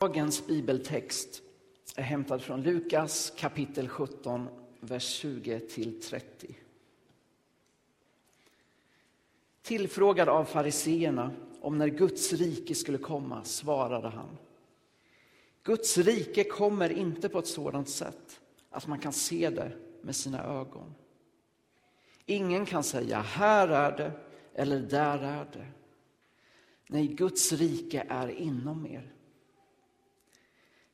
Dagens bibeltext är hämtad från Lukas kapitel 17, vers 20 till 30. Tillfrågad av fariseerna om när Guds rike skulle komma svarade han. Guds rike kommer inte på ett sådant sätt att man kan se det med sina ögon. Ingen kan säga här är det eller där är det. Nej, Guds rike är inom er.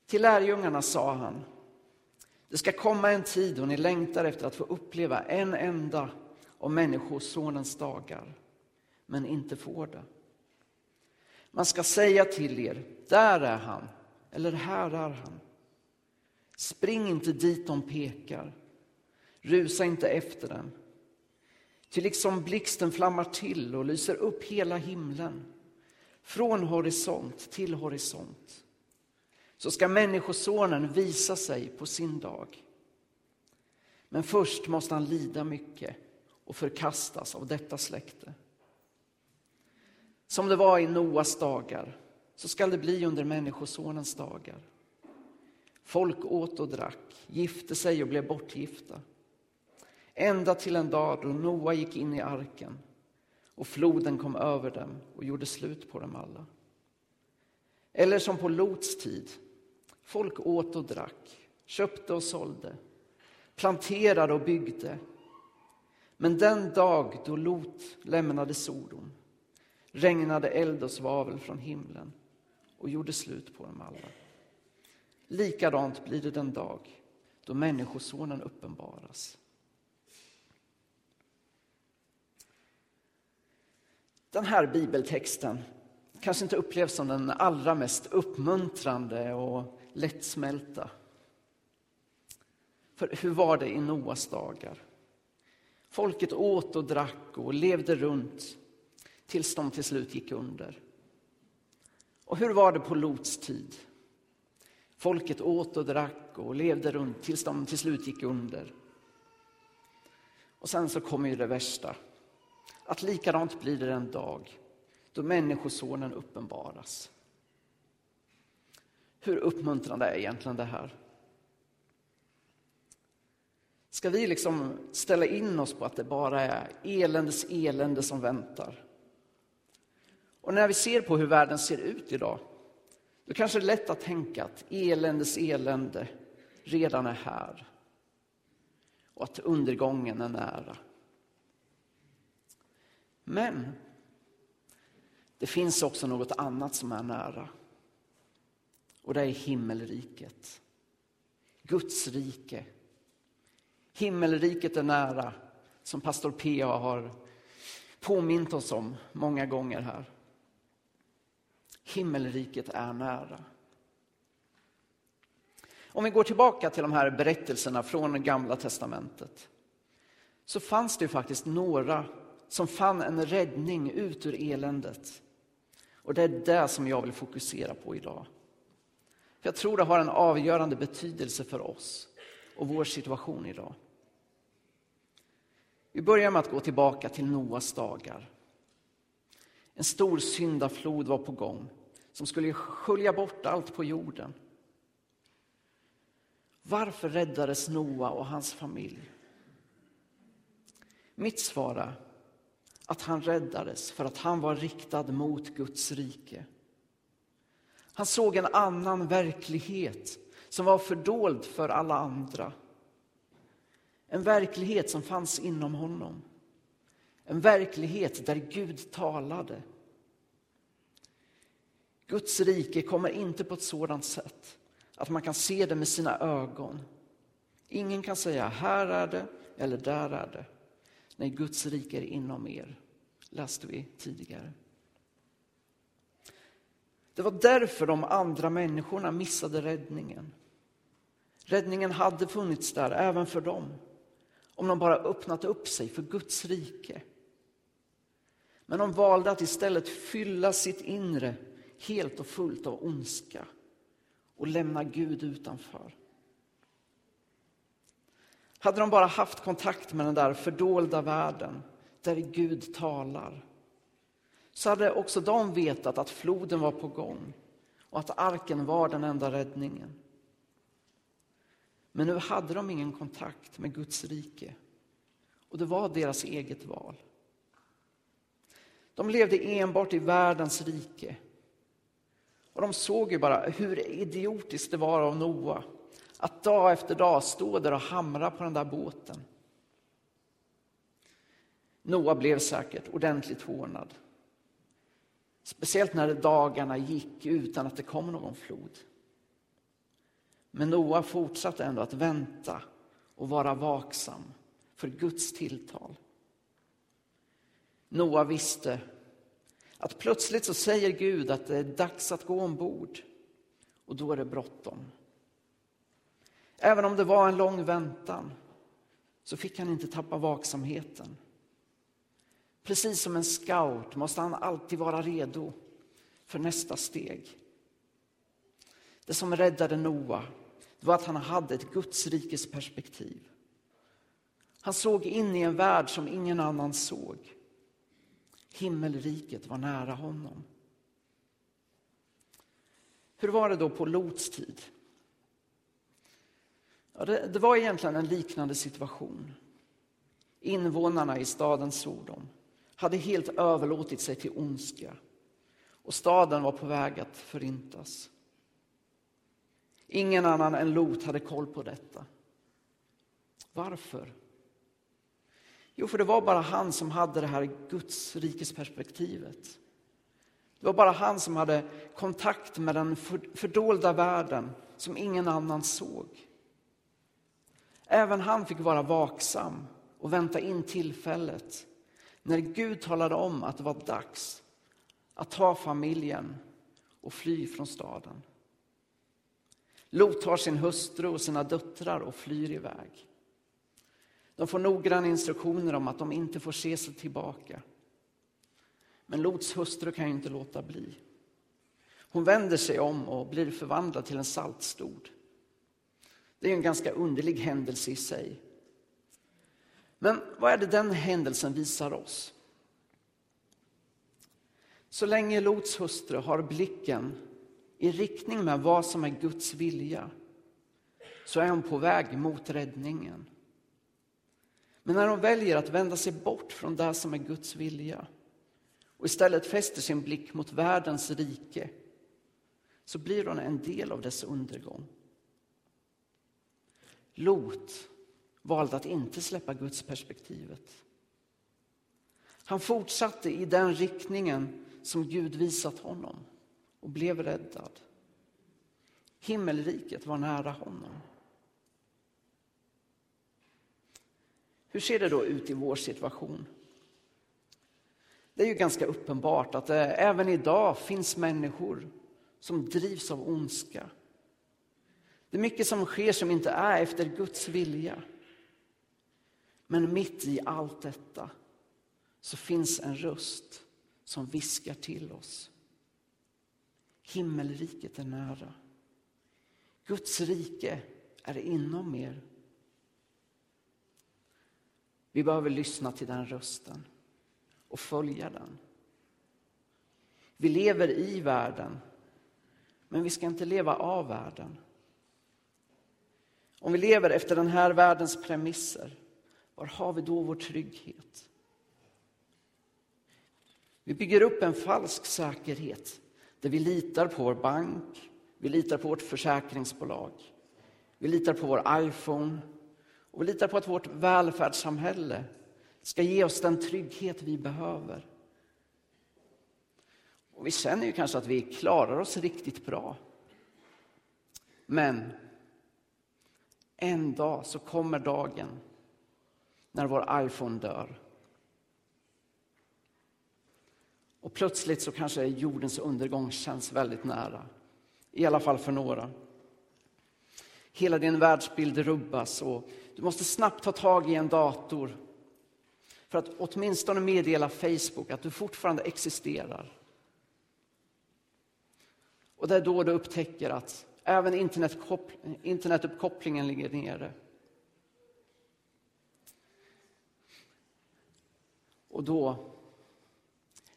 Till lärjungarna sa han, det ska komma en tid då ni längtar efter att få uppleva en enda av Människosonens dagar, men inte får det. Man ska säga till er, där är han, eller här är han. Spring inte dit de pekar, rusa inte efter den. Ty liksom blixten flammar till och lyser upp hela himlen, från horisont till horisont så ska Människosonen visa sig på sin dag. Men först måste han lida mycket och förkastas av detta släkte. Som det var i Noas dagar, så skall det bli under Människosonens dagar. Folk åt och drack, gifte sig och blev bortgifta. Ända till en dag då Noa gick in i arken och floden kom över dem och gjorde slut på dem alla. Eller som på Lots tid, Folk åt och drack, köpte och sålde, planterade och byggde. Men den dag då Lot lämnade Sodom regnade eld och svavel från himlen och gjorde slut på dem alla. Likadant blir det den dag då Människosonen uppenbaras. Den här bibeltexten kanske inte upplevs som den allra mest uppmuntrande och lättsmälta. För hur var det i Noas dagar? Folket åt och drack och levde runt tills de till slut gick under. Och hur var det på Lots tid? Folket åt och drack och levde runt tills de till slut gick under. Och sen så kommer ju det värsta. Att likadant blir det en dag då Människosonen uppenbaras. Hur uppmuntrande är egentligen det här? Ska vi liksom ställa in oss på att det bara är eländes elände som väntar? Och när vi ser på hur världen ser ut idag, då kanske det är lätt att tänka att eländes elände redan är här och att undergången är nära. Men det finns också något annat som är nära. Och det är himmelriket. Guds rike. Himmelriket är nära, som pastor P.A. har påmint oss om många gånger här. Himmelriket är nära. Om vi går tillbaka till de här berättelserna från Gamla testamentet så fanns det faktiskt några som fann en räddning ut ur eländet. Och det är det som jag vill fokusera på idag. För jag tror det har en avgörande betydelse för oss och vår situation idag. Vi börjar med att gå tillbaka till Noas dagar. En stor syndaflod var på gång som skulle skölja bort allt på jorden. Varför räddades Noa och hans familj? Mitt svar är att han räddades för att han var riktad mot Guds rike. Han såg en annan verklighet som var fördold för alla andra. En verklighet som fanns inom honom. En verklighet där Gud talade. Guds rike kommer inte på ett sådant sätt att man kan se det med sina ögon. Ingen kan säga här är det eller där är det. Nej, Guds rike är inom er, läste vi tidigare. Det var därför de andra människorna missade räddningen. Räddningen hade funnits där även för dem, om de bara öppnat upp sig för Guds rike. Men de valde att istället fylla sitt inre helt och fullt av ondska och lämna Gud utanför. Hade de bara haft kontakt med den där fördolda världen där Gud talar så hade också de vetat att floden var på gång och att arken var den enda räddningen. Men nu hade de ingen kontakt med Guds rike och det var deras eget val. De levde enbart i världens rike. Och de såg ju bara hur idiotiskt det var av Noa att dag efter dag stå där och hamra på den där båten. Noa blev säkert ordentligt hånad. Speciellt när dagarna gick utan att det kom någon flod. Men Noa fortsatte ändå att vänta och vara vaksam för Guds tilltal. Noa visste att plötsligt så säger Gud att det är dags att gå ombord och då är det bråttom. Även om det var en lång väntan så fick han inte tappa vaksamheten. Precis som en scout måste han alltid vara redo för nästa steg. Det som räddade Noa var att han hade ett Guds rikes perspektiv. Han såg in i en värld som ingen annan såg. Himmelriket var nära honom. Hur var det då på Lots tid? Ja, det, det var egentligen en liknande situation. Invånarna i staden Sodom hade helt överlåtit sig till ondska och staden var på väg att förintas. Ingen annan än Lot hade koll på detta. Varför? Jo, för det var bara han som hade det här Guds rikesperspektivet. Det var bara han som hade kontakt med den fördolda världen som ingen annan såg. Även han fick vara vaksam och vänta in tillfället när Gud talade om att det var dags att ta familjen och fly från staden. Lot tar sin hustru och sina döttrar och flyr iväg. De får noggranna instruktioner om att de inte får se sig tillbaka. Men Lots hustru kan ju inte låta bli. Hon vänder sig om och blir förvandlad till en saltstod. Det är en ganska underlig händelse i sig. Men vad är det den händelsen visar oss? Så länge Lots hustru har blicken i riktning med vad som är Guds vilja så är hon på väg mot räddningen. Men när hon väljer att vända sig bort från det som är Guds vilja och istället fäster sin blick mot världens rike så blir hon en del av dess undergång. Lot valde att inte släppa Guds perspektivet. Han fortsatte i den riktningen som Gud visat honom och blev räddad. Himmelriket var nära honom. Hur ser det då ut i vår situation? Det är ju ganska uppenbart att det även idag finns människor som drivs av ondska. Det är mycket som sker som inte är efter Guds vilja. Men mitt i allt detta så finns en röst som viskar till oss. Himmelriket är nära. Guds rike är inom er. Vi behöver lyssna till den rösten och följa den. Vi lever i världen, men vi ska inte leva av världen. Om vi lever efter den här världens premisser, var har vi då vår trygghet? Vi bygger upp en falsk säkerhet där vi litar på vår bank, vi litar på vårt försäkringsbolag, vi litar på vår iPhone och vi litar på att vårt välfärdssamhälle ska ge oss den trygghet vi behöver. Och vi känner ju kanske att vi klarar oss riktigt bra. Men en dag så kommer dagen när vår iPhone dör. Och plötsligt så kanske jordens undergång känns väldigt nära. I alla fall för några. Hela din världsbild rubbas och du måste snabbt ta tag i en dator för att åtminstone meddela Facebook att du fortfarande existerar. Och det är då du upptäcker att även internetuppkopplingen ligger nere. Och då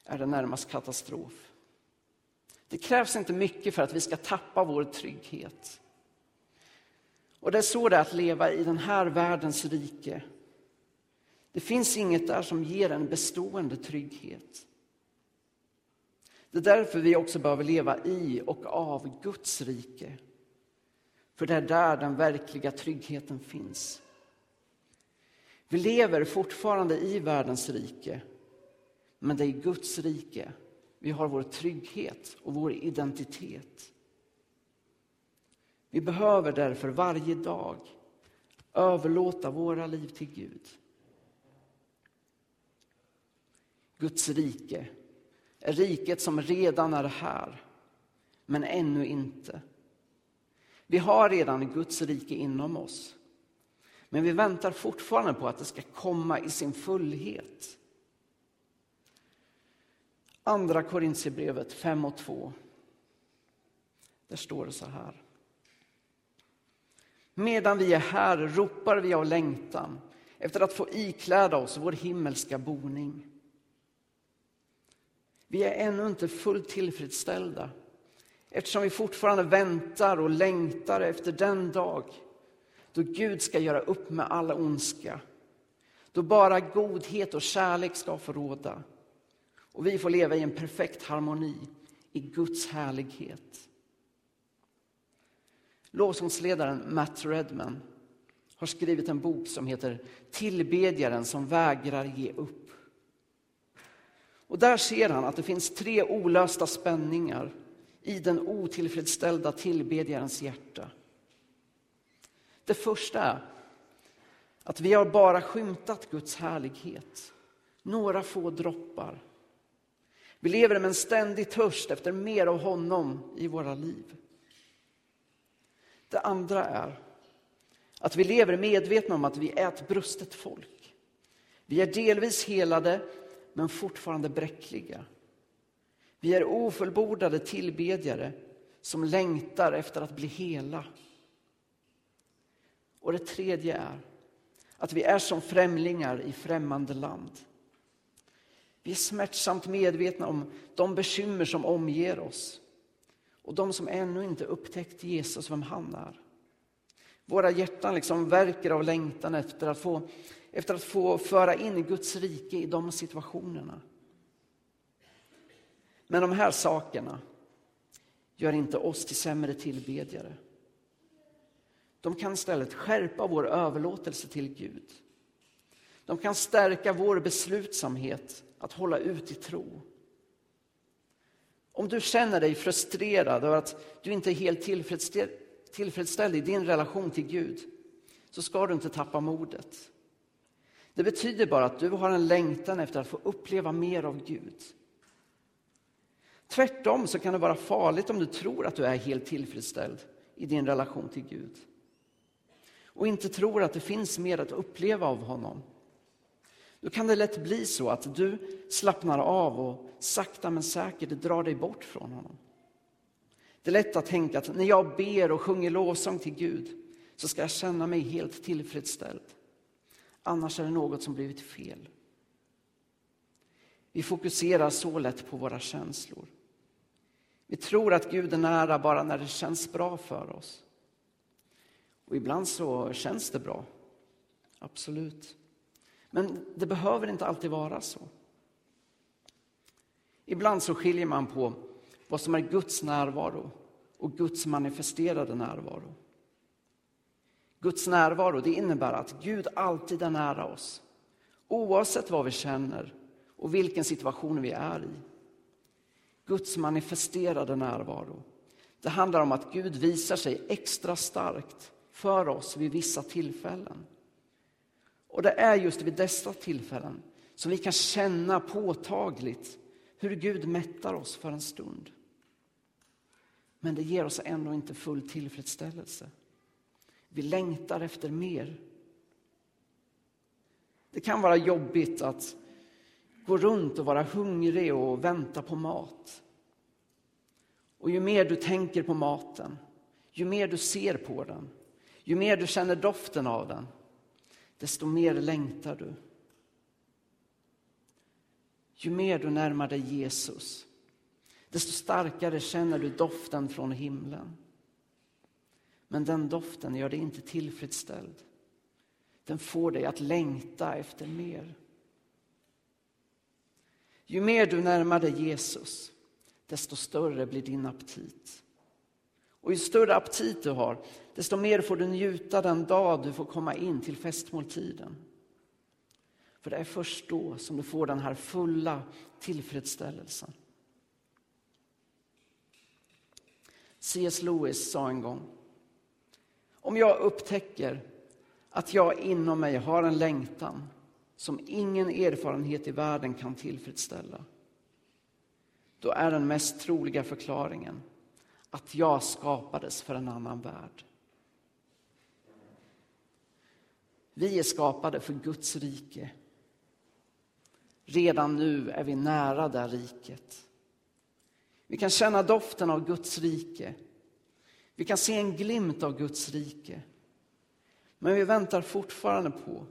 är det närmast katastrof. Det krävs inte mycket för att vi ska tappa vår trygghet. Och det är så det är att leva i den här världens rike. Det finns inget där som ger en bestående trygghet. Det är därför vi också behöver leva i och av Guds rike. För det är där den verkliga tryggheten finns. Vi lever fortfarande i världens rike, men det är i Guds rike vi har vår trygghet och vår identitet. Vi behöver därför varje dag överlåta våra liv till Gud. Guds rike är riket som redan är här, men ännu inte. Vi har redan Guds rike inom oss, men vi väntar fortfarande på att det ska komma i sin fullhet. Andra Korintierbrevet 5 och 2. Där står det så här. Medan vi är här ropar vi av längtan efter att få ikläda oss vår himmelska boning. Vi är ännu inte fullt tillfredsställda eftersom vi fortfarande väntar och längtar efter den dag då Gud ska göra upp med all ondska. Då bara godhet och kärlek ska få råda och vi får leva i en perfekt harmoni i Guds härlighet. Lovsångsledaren Matt Redman har skrivit en bok som heter Tillbedjaren som vägrar ge upp. Och där ser han att det finns tre olösta spänningar i den otillfredsställda tillbedjarens hjärta. Det första är att vi har bara skymtat Guds härlighet, några få droppar. Vi lever med en ständig törst efter mer av honom i våra liv. Det andra är att vi lever medvetna om att vi är ett brustet folk. Vi är delvis helade, men fortfarande bräckliga. Vi är ofullbordade tillbedjare som längtar efter att bli hela. Och det tredje är att vi är som främlingar i främmande land. Vi är smärtsamt medvetna om de bekymmer som omger oss och de som ännu inte upptäckt Jesus, vem han är. Våra hjärtan liksom verkar av längtan efter att, få, efter att få föra in Guds rike i de situationerna. Men de här sakerna gör inte oss till sämre tillbedjare. De kan istället skärpa vår överlåtelse till Gud. De kan stärka vår beslutsamhet att hålla ut i tro. Om du känner dig frustrerad över att du inte är helt tillfredsställd i din relation till Gud så ska du inte tappa modet. Det betyder bara att du har en längtan efter att få uppleva mer av Gud. Tvärtom så kan det vara farligt om du tror att du är helt tillfredsställd i din relation till Gud och inte tror att det finns mer att uppleva av honom. Då kan det lätt bli så att du slappnar av och sakta men säkert drar dig bort från honom. Det är lätt att tänka att när jag ber och sjunger lovsång till Gud så ska jag känna mig helt tillfredsställd. Annars är det något som blivit fel. Vi fokuserar så lätt på våra känslor. Vi tror att Gud är nära bara när det känns bra för oss. Och ibland så känns det bra, absolut. Men det behöver inte alltid vara så. Ibland så skiljer man på vad som är Guds närvaro och Guds manifesterade närvaro. Guds närvaro det innebär att Gud alltid är nära oss, oavsett vad vi känner och vilken situation vi är i. Guds manifesterade närvaro. Det handlar om att Gud visar sig extra starkt för oss vid vissa tillfällen. Och det är just vid dessa tillfällen som vi kan känna påtagligt hur Gud mättar oss för en stund. Men det ger oss ändå inte full tillfredsställelse. Vi längtar efter mer. Det kan vara jobbigt att gå runt och vara hungrig och vänta på mat. Och ju mer du tänker på maten, ju mer du ser på den, ju mer du känner doften av den, desto mer längtar du. Ju mer du närmar dig Jesus, desto starkare känner du doften från himlen. Men den doften gör dig inte tillfredsställd. Den får dig att längta efter mer. Ju mer du närmar dig Jesus, desto större blir din aptit. Och ju större aptit du har, desto mer får du njuta den dag du får komma in till festmåltiden. För det är först då som du får den här fulla tillfredsställelsen. C.S. Lewis sa en gång, om jag upptäcker att jag inom mig har en längtan som ingen erfarenhet i världen kan tillfredsställa, då är den mest troliga förklaringen att jag skapades för en annan värld. Vi är skapade för Guds rike. Redan nu är vi nära det riket. Vi kan känna doften av Guds rike. Vi kan se en glimt av Guds rike. Men vi väntar fortfarande på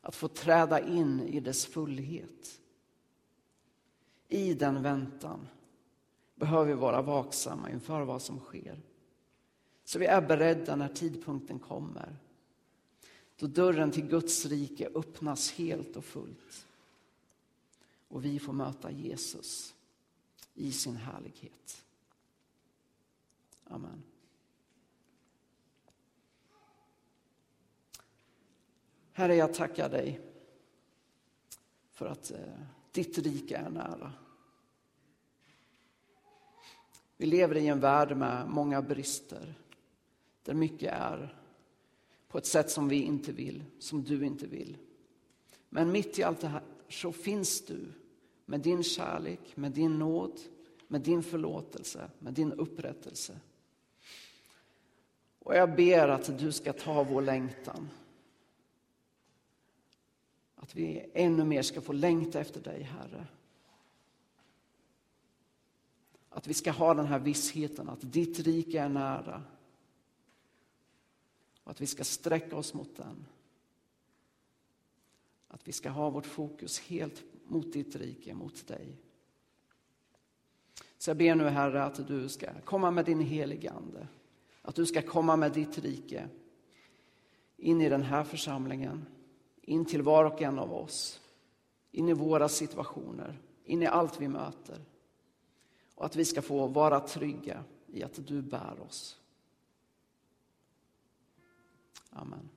att få träda in i dess fullhet. I den väntan behöver vi vara vaksamma inför vad som sker. Så vi är beredda när tidpunkten kommer. Då dörren till Guds rike öppnas helt och fullt. Och vi får möta Jesus i sin härlighet. Amen. Herre, jag tackar dig för att eh, ditt rike är nära. Vi lever i en värld med många brister, där mycket är på ett sätt som vi inte vill, som du inte vill. Men mitt i allt det här så finns du med din kärlek, med din nåd, med din förlåtelse, med din upprättelse. Och jag ber att du ska ta vår längtan. Att vi ännu mer ska få längta efter dig, Herre. Att vi ska ha den här vissheten att ditt rike är nära. Och att vi ska sträcka oss mot den. Att vi ska ha vårt fokus helt mot ditt rike, mot dig. Så jag ber nu Herre att du ska komma med din helige Ande. Att du ska komma med ditt rike in i den här församlingen, in till var och en av oss, in i våra situationer, in i allt vi möter. Och att vi ska få vara trygga i att du bär oss. Amen.